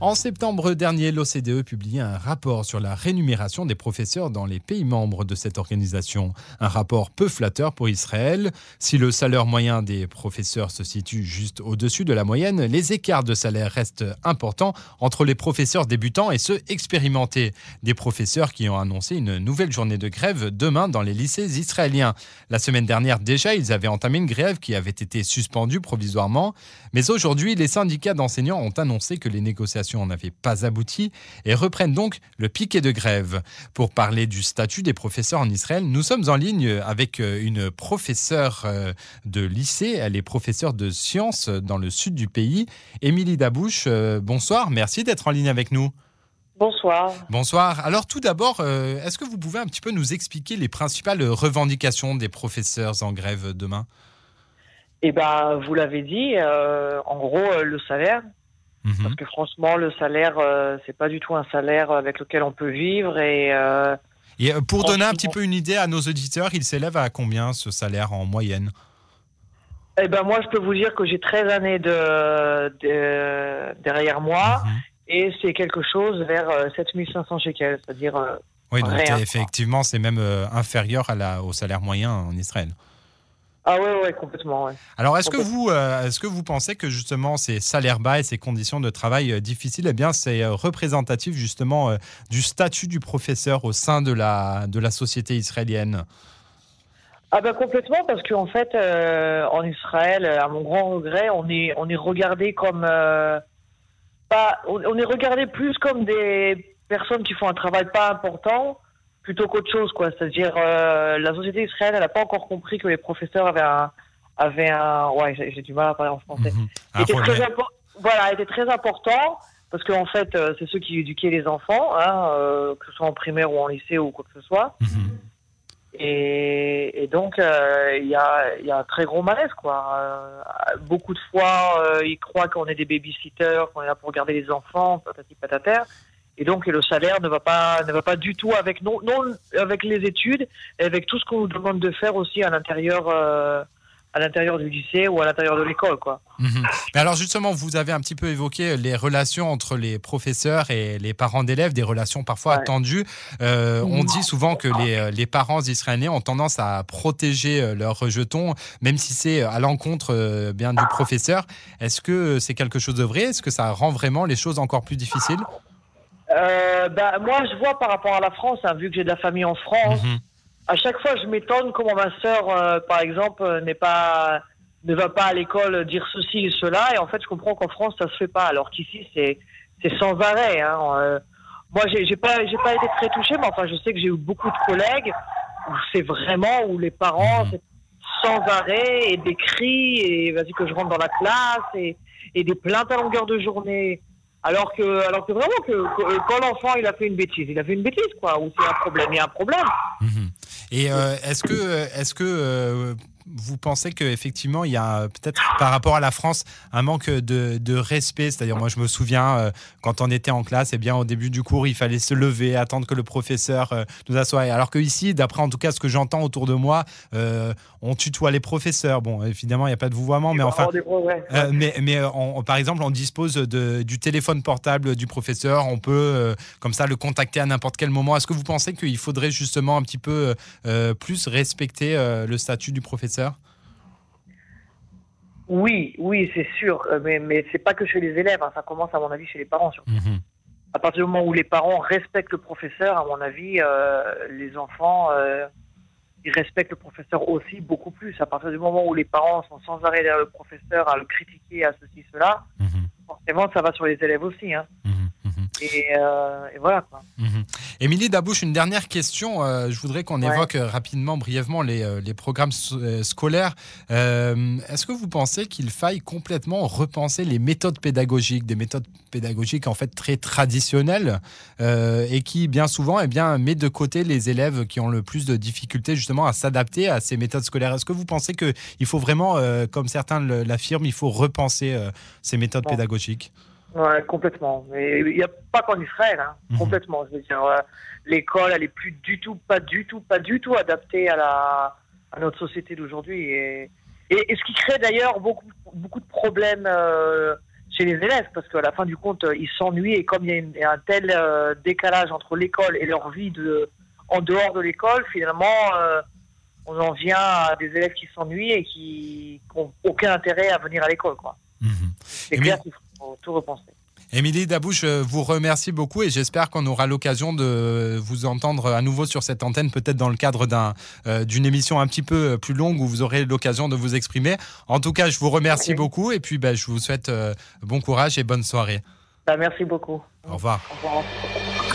En septembre dernier, l'OCDE publiait un rapport sur la rémunération des professeurs dans les pays membres de cette organisation. Un rapport peu flatteur pour Israël. Si le salaire moyen des professeurs se situe juste au-dessus de la moyenne, les écarts de salaire restent importants entre les professeurs débutants et ceux expérimentés. Des professeurs qui ont annoncé une nouvelle journée de grève demain dans les lycées israéliens. La semaine dernière déjà, ils avaient entamé une grève qui avait été suspendue provisoirement. Mais aujourd'hui, les syndicats d'enseignants ont annoncé que les négociations n'avait pas abouti et reprennent donc le piquet de grève. Pour parler du statut des professeurs en Israël, nous sommes en ligne avec euh, une professeure euh, de lycée. Elle est professeure de sciences dans le sud du pays. Émilie Dabouche, euh, bonsoir. Merci d'être en ligne avec nous. Bonsoir. Bonsoir. Alors tout d'abord, est-ce que vous pouvez un petit peu nous expliquer les principales revendications des professeurs en grève demain? Eh ben, vous l'avez dit, en gros, le salaire, Mhm. Parce que franchement, le salaire, euh, c'est pas du tout un salaire avec lequel on peut vivre. Et, euh, et euh, pour donner un petit peu une idée à nos auditeurs, il s'élève à combien ce salaire en moyenne? Eh ben moi, je peux vous dire que j'ai 13 années de, derrière moi mhm. et c'est quelque chose vers 7500 shekels, c'est-à-dire. oui, donc effectivement, c'est même inférieur à la, au salaire moyen en Israël. Ah ouais, ouais, complètement. Ouais. Alors, est-ce que vous, euh, est-ce que vous pensez que justement ces salaires bas et ces conditions de travail euh, difficiles, eh bien, c'est euh, représentatif justement du statut du professeur au sein de la de la société israélienne? Ah ben complètement, parce qu'en fait, en Israël, à mon grand regret, on est on est regardé comme pas, on est regardé plus comme des personnes qui font un travail pas important plutôt qu'autre chose, quoi. C'est-à-dire, euh, la société israélienne, elle n'a pas encore compris que les professeurs avaient un, avaient un, ouais, j'ai du mal à parler en français. Mhm. était très voilà, était très important parce qu'en fait, euh, c'est ceux qui éduquaient les enfants, hein, euh, que ce soit en primaire ou en lycée ou quoi que ce soit. Mhm. Et, et, donc, il y, a, y a un très gros malaise, quoi. beaucoup de fois, ils croient qu'on est des babysitters, qu'on est là pour garder les enfants, patati patata et donc le salaire ne va pas ne va pas du tout avec non, non avec les études et avec tout ce qu'on nous demande de faire aussi à l'intérieur euh, à l'intérieur du lycée ou à l'intérieur de l'école quoi. Mhm. Alors justement vous avez un petit peu évoqué les relations entre les professeurs et les parents d'élèves des relations parfois tendues. Euh, on dit souvent que les, euh, les, parents israéliens ont tendance à protéger leurs rejetons même si c'est à l'encontre bien du professeur. Est-ce que c'est quelque chose de vrai? Est-ce que ça rend vraiment les choses encore plus difficiles? Euh, bah, moi, je vois par rapport à la France, hein, vu que j'ai de la famille en France, mhm. à chaque fois, je m'étonne comment ma sœur, euh, par exemple, euh, n'est pas, ne va pas à l'école dire ceci et cela. Et en fait, je comprends qu'en France, ça se fait pas, alors qu'ici, c'est, c'est sans arrêt. Hein. Euh, moi, j'ai, pas, j'ai pas été très touchée, mais enfin, je sais que j'ai eu beaucoup de collègues où c'est vraiment où les parents, mhm. sans arrêt et des cris et vas-y que je rentre dans la classe et, et des plaintes à longueur de journée. Alors que, alors que vraiment, que, quand l'enfant il a fait une bêtise, il a fait une bêtise, quoi. Ou c'est un problème, il y a un problème. Mhm. Et euh, est-ce que, est-ce que euh, vous pensez qu'effectivement, il y a peut-être par rapport à la France un manque de, respect? C'est-à-dire, moi, je me souviens, euh, quand on était en classe, et eh bien, au début du cours, il fallait se lever, attendre que le professeur euh, nous assoie. Alors que ici, d'après en tout cas ce que j'entends autour de moi, euh, on tutoie les professeurs. Bon, évidemment, il n'y a pas de vouvoiement, mais enfin. mais, mais par exemple, on dispose de, du téléphone portable du professeur. On peut, comme ça, le contacter à n'importe quel moment. Est-ce que vous pensez qu'il faudrait justement un petit peu plus respecter le statut du professeur? Oui, oui, c'est sûr, euh, mais, mais c'est pas que chez les élèves, hein. ça commence à mon avis chez les parents surtout. Mhm. À partir du moment où les parents respectent le professeur, à mon avis, euh, les enfants, euh, ils respectent le professeur aussi beaucoup plus. À partir du moment où les parents sont sans arrêt derrière le professeur à le critiquer, à ceci, cela, mhm. forcément ça va sur les élèves aussi. Hein. Euh, et, voilà. Quoi. Mhm. Émilie Dabouche, une dernière question. Euh, je voudrais qu'on évoque euh, rapidement, brièvement, les, les programmes scolaires. Est-ce que vous pensez qu'il faille complètement repenser les méthodes pédagogiques, des méthodes pédagogiques en fait très traditionnelles et qui, bien souvent, eh bien, met de côté les élèves qui ont le plus de difficultés justement à s'adapter à ces méthodes scolaires? Est-ce que vous pensez qu'il faut vraiment, comme certains l'affirment, il faut repenser ces méthodes pédagogiques? Ouais, complètement. Mais il n'y a pas qu'en Israël, hein. Mhm. complètement. Je veux dire, euh, l'école, elle est plus du tout, pas du tout, pas du tout adaptée à la, à notre société d'aujourd'hui. Et, et, ce qui crée d'ailleurs beaucoup, beaucoup de problèmes, euh, chez les élèves, parce qu'à la fin du compte, ils s'ennuient et comme il y a, un tel euh, décalage entre l'école et leur vie de, en dehors de l'école, finalement, euh, on en vient à des élèves qui s'ennuient et qui n'ont aucun intérêt à venir à l'école. quoi. Mhm. C'est clair qu'il faut tout repenser. Émilie Dabouche, je vous remercie beaucoup et j'espère qu'on aura l'occasion de vous entendre à nouveau sur cette antenne, peut-être dans le cadre euh, d'une émission un petit peu plus longue où vous aurez l'occasion de vous exprimer. En tout cas, je vous remercie beaucoup et puis ben, je vous souhaite euh, bon courage et bonne soirée. Bah, merci beaucoup. Au revoir. Au revoir.